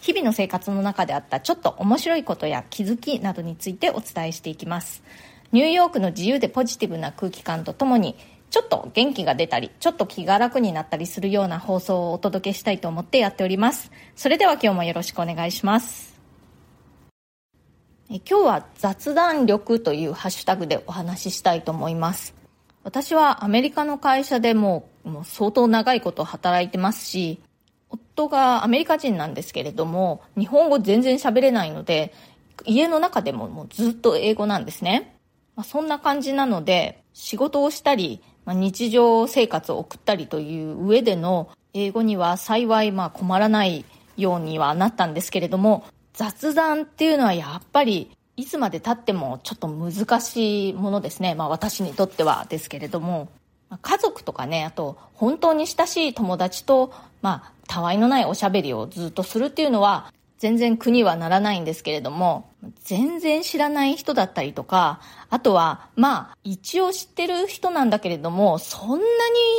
日々の生活の中であったちょっと面白いことや気づきなどについてお伝えしていきます。ニューヨークの自由でポジティブな空気感とともにちょっと元気が出たりちょっと気が楽になったりするような放送をお届けしたいと思ってやっております。それでは今日もよろしくお願いします。え今日は雑談力というハッシュタグでお話ししたいと思います。私はアメリカの会社でももう相当長いこと働いてますし夫がアメリカ人なんですけれども、日本語全然喋れないので、家の中でももうずっと英語なんですね。まあ、そんな感じなので、仕事をしたり、まあ、日常生活を送ったりという上での英語には幸いまあ困らないようにはなったんですけれども、雑談っていうのはやっぱりいつまで経ってもちょっと難しいものですね。まあ私にとってはですけれども、家族とかね、あと本当に親しい友達と、まあ、たわいのないおしゃべりをずっとするっていうのは、全然苦にはならないんですけれども、全然知らない人だったりとか、あとは、まあ、一応知ってる人なんだけれども、そんなに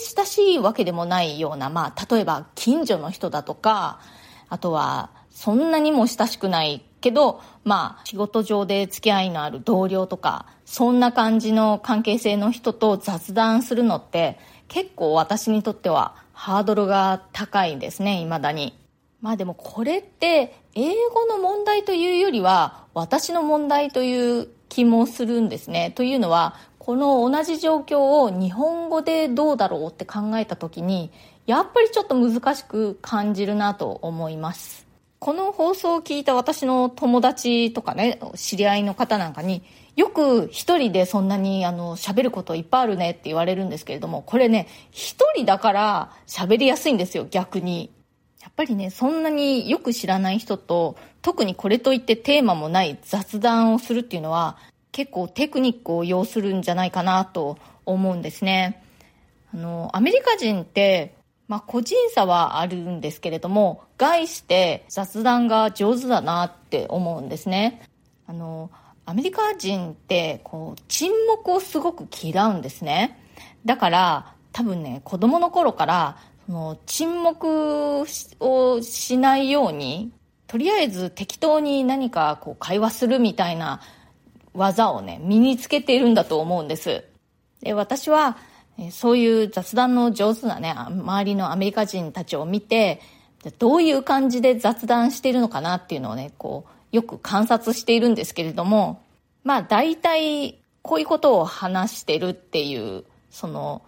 親しいわけでもないような、まあ、例えば近所の人だとか、あとは、そんなにも親しくないけど、まあ、仕事上で付き合いのある同僚とか、そんな感じの関係性の人と雑談するのって、結構私にとってはハードルが高いんですね、未だに。まあでもこれって英語の問題というよりは私の問題という気もするんですね。というのはこの同じ状況を日本語でどうだろうって考えた時にやっぱりちょっと難しく感じるなと思います。この放送を聞いた私の友達とかね、知り合いの方なんかに、よく一人でそんなにあの喋ることいっぱいあるねって言われるんですけれども、これね、一人だから喋りやすいんですよ、逆に。やっぱりね、そんなによく知らない人と、特にこれといってテーマもない雑談をするっていうのは、結構テクニックを要するんじゃないかなと思うんですね。あの、アメリカ人ってまあ、個人差はあるんですけれども、概して雑談が上手だなって思うんですね。あの、アメリカ人ってこう沈黙をすごく嫌うんですね。だから多分ね、子供の頃からその沈黙をしないように、とりあえず適当に何かこう会話するみたいな技をね、身につけているんだと思うんです。で、私はそういう雑談の上手なね、周りのアメリカ人たちを見て、どういう感じで雑談してるのかなっていうのをね、こう、よく観察しているんですけれども、まあ大体こういうことを話してるっていう、その、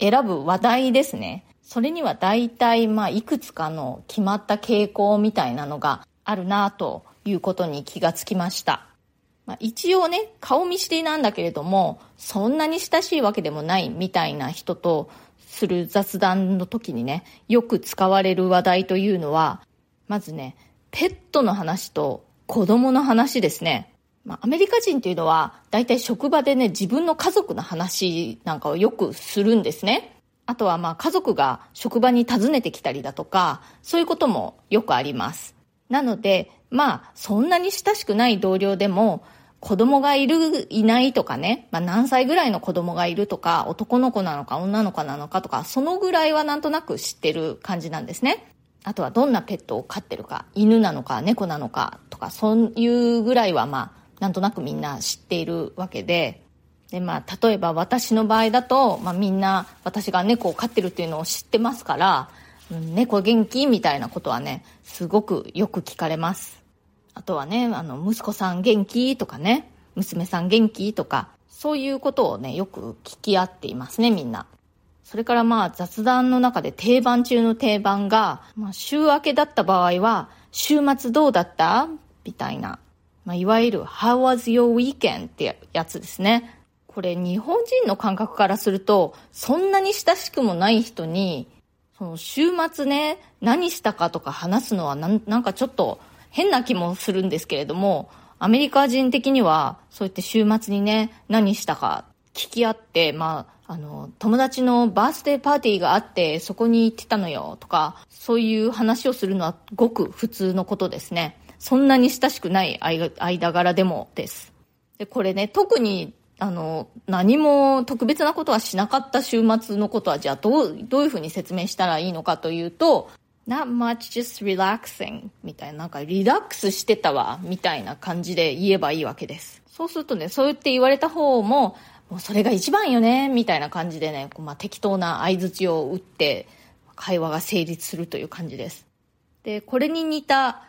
選ぶ話題ですね。それには大体まあいくつかの決まった傾向みたいなのがあるなということに気がつきました。まあ、一応ね、顔見知りなんだけれども、そんなに親しいわけでもないみたいな人とする雑談の時にね、よく使われる話題というのは、まずね、ペットの話と子供の話ですね。まあ、アメリカ人っていうのは、大体職場でね、自分の家族の話なんかをよくするんですね。あとはまあ家族が職場に訪ねてきたりだとか、そういうこともよくあります。なので、まあ、そんなに親しくない同僚でも、子供がいる、いないとかね、まあ、何歳ぐらいの子供がいるとか、男の子なのか女の子なのかとか、そのぐらいはなんとなく知ってる感じなんですね。あとはどんなペットを飼ってるか、犬なのか猫なのかとか、そういうぐらいはまあ、なんとなくみんな知っているわけで、でまあ、例えば私の場合だと、まあ、みんな私が猫を飼ってるっていうのを知ってますから、猫元気みたいなことはね、すごくよく聞かれます。あとはね、あの、息子さん元気とかね、娘さん元気とか、そういうことをね、よく聞き合っていますね、みんな。それからまあ雑談の中で定番中の定番が、まあ、週明けだった場合は、週末どうだった？みたいな。まあ、いわゆる How was your weekend? ってやつですね。これ日本人の感覚からすると、そんなに親しくもない人に、その週末ね、何したかとか話すのはなんなんかちょっと変な気もするんですけれども、アメリカ人的には、そうやって週末にね、何したか聞き合って、まあ、あの、友達のバースデーパーティーがあって、そこに行ってたのよ、とか、そういう話をするのはごく普通のことですね。そんなに親しくない間柄でもです。で、これね、特に、あの、何も特別なことはしなかった週末のことは、じゃあどう、どういうふうに説明したらいいのかというと、not much just relaxing みたいな、なんかリラックスしてたわ、みたいな感じで言えばいいわけです。そうするとね、そう言って言われた方も、もうそれが一番よね、みたいな感じでね、まあ、適当な相槌を打って、会話が成立するという感じです。で、これに似た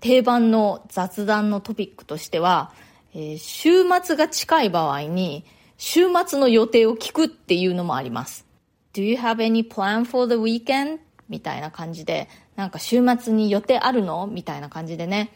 定番の雑談のトピックとしては、えー、週末が近い場合に、週末の予定を聞くっていうのもあります。Do you have any plan for the weekend? みたいな感じで、なんか週末に予定あるの？みたいな感じでね。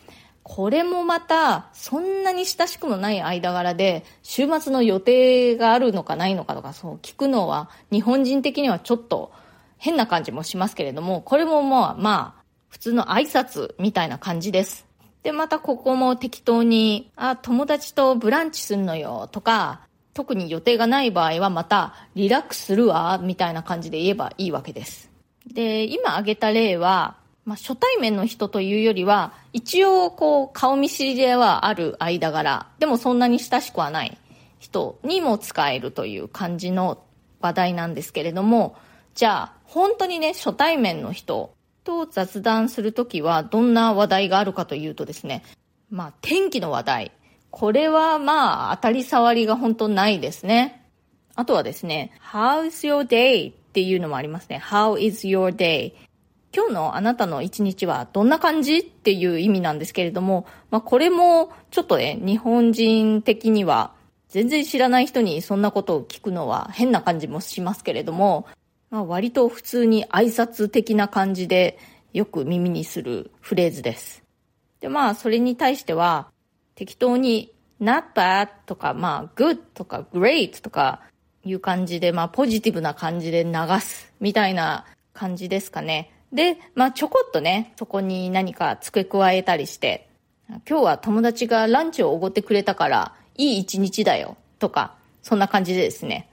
これもまた、そんなに親しくもない間柄で、週末の予定があるのかないのかとか、そう聞くのは、日本人的にはちょっと変な感じもしますけれども、これもまあ、まあ、普通の挨拶みたいな感じです。で、またここも適当に、あ、友達とブランチすんのよとか、特に予定がない場合はまたリラックスするわ、みたいな感じで言えばいいわけです。で、今挙げた例は、まあ、初対面の人というよりは、一応、こう、顔見知りではある間柄、でもそんなに親しくはない人にも使えるという感じの話題なんですけれども、じゃあ、本当にね、初対面の人と雑談するときは、どんな話題があるかというとですね、まあ、天気の話題。これはまあ、当たり障りが本当ないですね。あとはですね、How is your day? っていうのもありますね。How is your day? 今日のあなたの一日はどんな感じっていう意味なんですけれども、まあこれもちょっとね、日本人的には全然知らない人にそんなことを聞くのは変な感じもしますけれども、まあ割と普通に挨拶的な感じでよく耳にするフレーズです。で、まあそれに対しては適当に not bad とか、まあ good とか great とかいう感じで、まあポジティブな感じで流すみたいな感じですかね。で、まあちょこっとね、そこに何か付け加えたりして、今日は友達がランチをおごってくれたから、いい一日だよ、とか、そんな感じでですね。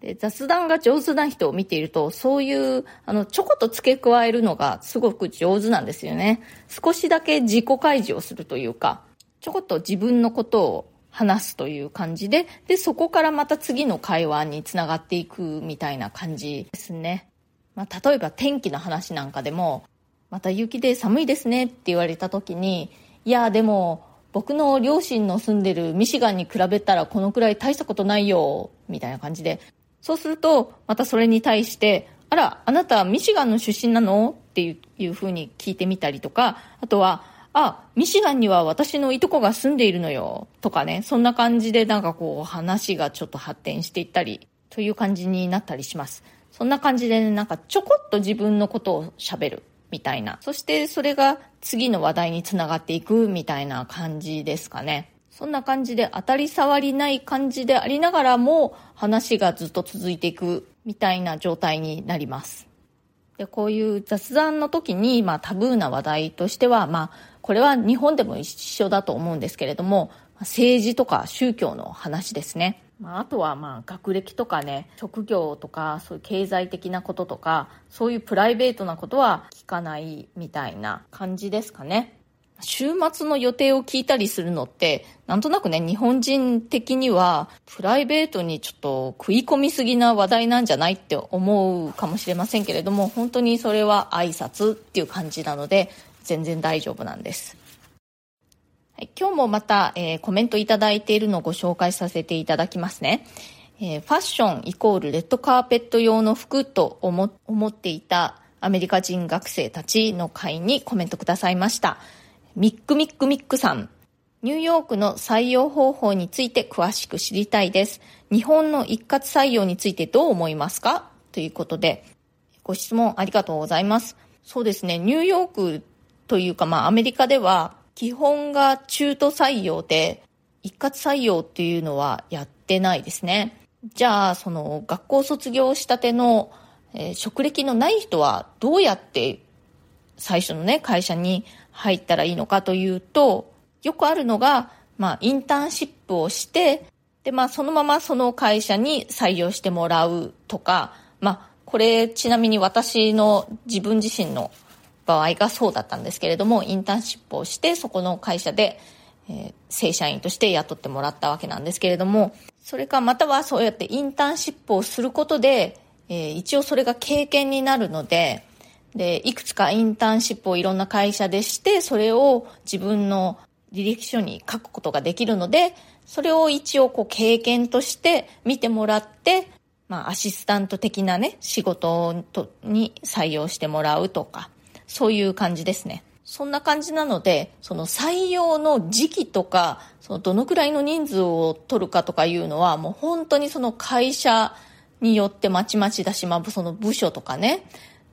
で雑談が上手な人を見ていると、そういう、あの、ちょこっと付け加えるのがすごく上手なんですよね。少しだけ自己開示をするというか、ちょこっと自分のことを話すという感じで、で、そこからまた次の会話につながっていくみたいな感じですね。まあ、例えば天気の話なんかでも、また雪で寒いですねって言われた時に、いや、でも、僕の両親の住んでるミシガンに比べたらこのくらい大したことないよ、みたいな感じで。そうすると、またそれに対して、あら、あなたミシガンの出身なの？っていういうふうに聞いてみたりとか、あとは、あ、ミシガンには私のいとこが住んでいるのよ、とかね、そんな感じでなんかこう話がちょっと発展していったり、という感じになったりします。そんな感じでね、なんかちょこっと自分のことを喋るみたいな。そしてそれが次の話題につながっていくみたいな感じですかね。そんな感じで当たり障りない感じでありながらも話がずっと続いていくみたいな状態になります。で、こういう雑談の時に、まあタブーな話題としては、まあこれは日本でも一緒だと思うんですけれども、政治とか宗教の話ですね。まあ、あとはまあ学歴とかね職業とかそういう経済的なこととかそういうプライベートなことは聞かないみたいな感じですかね。週末の予定を聞いたりするのってなんとなくね日本人的にはプライベートにちょっと食い込みすぎな話題なんじゃないって思うかもしれませんけれども本当にそれは挨拶っていう感じなので全然大丈夫なんです。はい、今日もまた、えー、コメントいただいているのをご紹介させていただきますね。えー、ファッションイコールレッドカーペット用の服と思思っていたアメリカ人学生たちの会にコメントくださいました。ミックミックミックさん。ニューヨークの採用方法について詳しく知りたいです。日本の一括採用についてどう思いますか？ということで、ご質問ありがとうございます。そうですね、ニューヨークというか、まあアメリカでは基本が中途採用で、一括採用っていうのはやってないですね。じゃあ、その学校卒業したての、えー、職歴のない人はどうやって最初のね、会社に入ったらいいのかというと、よくあるのが、まあ、インターンシップをして、で、まあ、そのままその会社に採用してもらうとか、まあ、これ、ちなみに私の自分自身の場合がそうだったんですけれども、インターンシップをして、そこの会社で、えー、正社員として雇ってもらったわけなんですけれども、それかまたはそうやってインターンシップをすることで、えー、一応それが経験になるので、で、いくつかインターンシップをいろんな会社でして、それを自分の履歴書に書くことができるので、それを一応こう経験として見てもらって、まあアシスタント的なね、仕事に採用してもらうとか、そういう感じですね。そんな感じなので、その採用の時期とか、そのどのくらいの人数を取るかとかいうのは、もう本当にその会社によってまちまちだし、まあその部署とかね、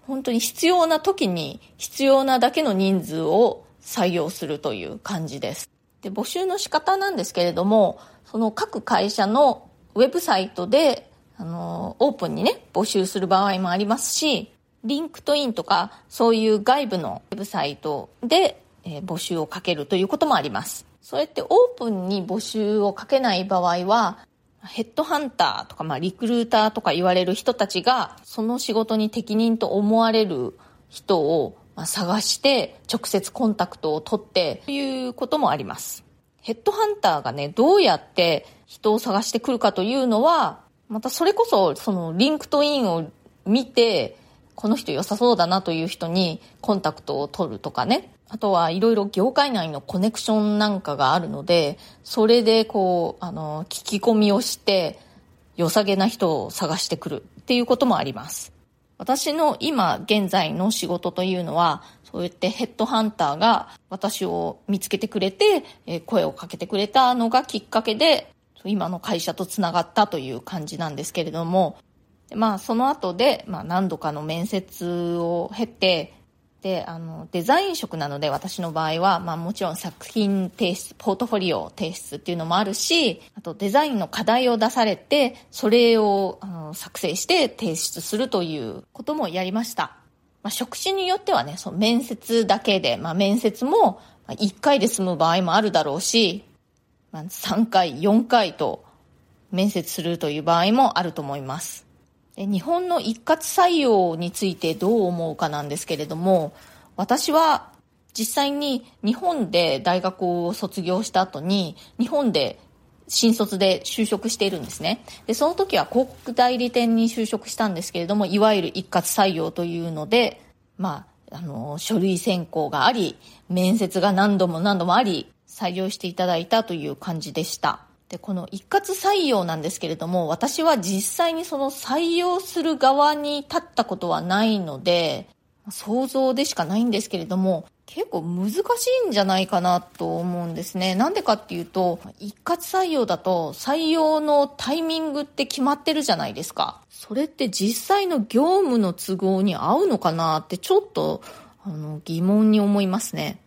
本当に必要な時に必要なだけの人数を採用するという感じです。で、募集の仕方なんですけれども、その各会社のウェブサイトで、あの、オープンにね、募集する場合もありますし、 LinkedIn とか、そういう外部のウェブサイトで、えー、募集をかけるということもあります。そうやってオープンに募集をかけない場合は、ヘッドハンターとか、まあ、リクルーターとか言われる人たちが、その仕事に適任と思われる人をま探して、直接コンタクトを取って、ということもあります。ヘッドハンターがね、どうやって人を探してくるかというのは、またそれこそ、その LinkedIn を見て、この人良さそうだなという人にコンタクトを取るとかね。あとはいろいろ業界内のコネクションなんかがあるので、それでこう、あの、聞き込みをして、良さげな人を探してくるっていうこともあります。私の今現在の仕事というのは、そうやってヘッドハンターが私を見つけてくれて、え声をかけてくれたのがきっかけで、今の会社とつながったという感じなんですけれども、まあその後で、まあ何度かの面接を経て、で、あの、デザイン職なので、私の場合は、まあもちろん作品提出、ポートフォリオ提出っていうのもあるし、あとデザインの課題を出されて、それをあの作成して提出するということもやりました。まあ職種によってはね、その面接だけで、まあ面接も1回で済む場合もあるだろうし、まあ、3回、4回と面接するという場合もあると思います。日本の一括採用についてどう思うかなんですけれども、私は実際に日本で大学を卒業した後に、日本で新卒で就職しているんですね。で、その時は広告代理店に就職したんですけれども、いわゆる一括採用というので、まあ、あの、書類選考があり、面接が何度も何度もあり、採用していただいたという感じでした。で、この一括採用なんですけれども、私は実際にその採用する側に立ったことはないので、想像でしかないんですけれども、結構難しいんじゃないかなと思うんですね。なんでかっていうと、一括採用だと採用のタイミングって決まってるじゃないですか。それって実際の業務の都合に合うのかなってちょっとあの疑問に思いますね。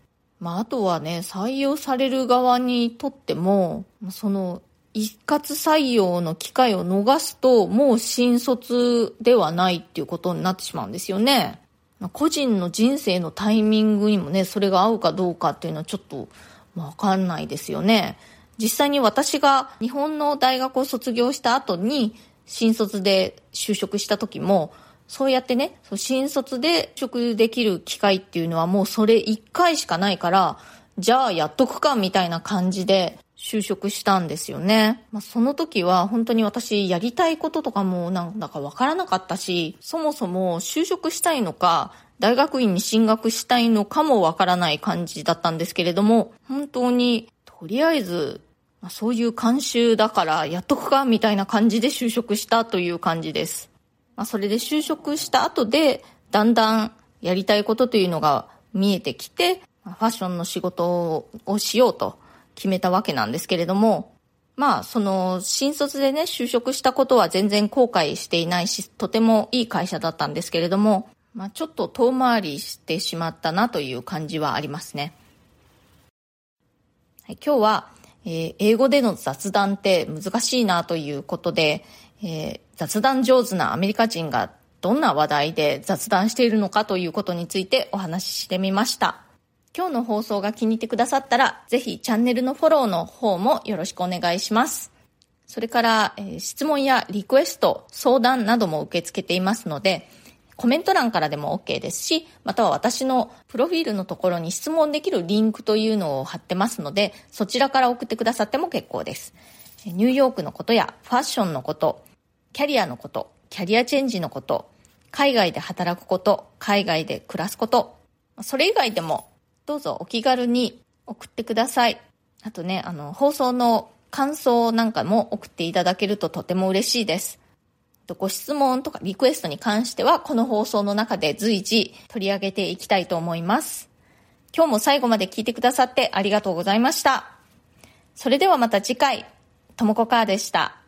まあ、あとはね、採用される側にとっても、その、一括採用の機会を逃すと、もう新卒ではないっていうことになってしまうんですよね。ま、個人の人生のタイミングにもね、それが合うかどうかっていうのはちょっとわかんないですよね。実際に私が日本の大学を卒業した後に新卒で就職した時も、そうやってね、新卒で職できる機会っていうのはもうそれ一回しかないから、じゃあやっとくかみたいな感じで就職したんですよね。まあ、その時は本当に私やりたいこととかもなんだかわからなかったし、そもそも就職したいのか、大学院に進学したいのかもわからない感じだったんですけれども、本当にとりあえず、そういう慣習だからやっとくかみたいな感じで就職したという感じです。まあ、それで就職した後で、だんだんやりたいことというのが見えてきて、ファッションの仕事をしようと決めたわけなんですけれども、まあ、その、新卒でね、就職したことは全然後悔していないし、とてもいい会社だったんですけれども、まあ、ちょっと遠回りしてしまったなという感じはありますね。はい、今日は、えー、英語での雑談って難しいなということで、えー、雑談上手なアメリカ人がどんな話題で雑談しているのかということについてお話ししてみました。今日の放送が気に入ってくださったら、ぜひチャンネルのフォローの方もよろしくお願いします。それから、えー、質問やリクエスト、相談なども受け付けていますので、コメント欄からでも OK ですし、または私のプロフィールのところに質問できるリンクというのを貼ってますので、そちらから送ってくださっても結構です。ニューヨークのことやファッションのこと、キャリアのこと、キャリアチェンジのこと、海外で働くこと、海外で暮らすこと、それ以外でもどうぞお気軽に送ってください。あとね、あの、放送の感想なんかも送っていただけるととても嬉しいです。ご質問とかリクエストに関しては、この放送の中で随時取り上げていきたいと思います。今日も最後まで聞いてくださってありがとうございました。それではまた次回、ともこかーでした。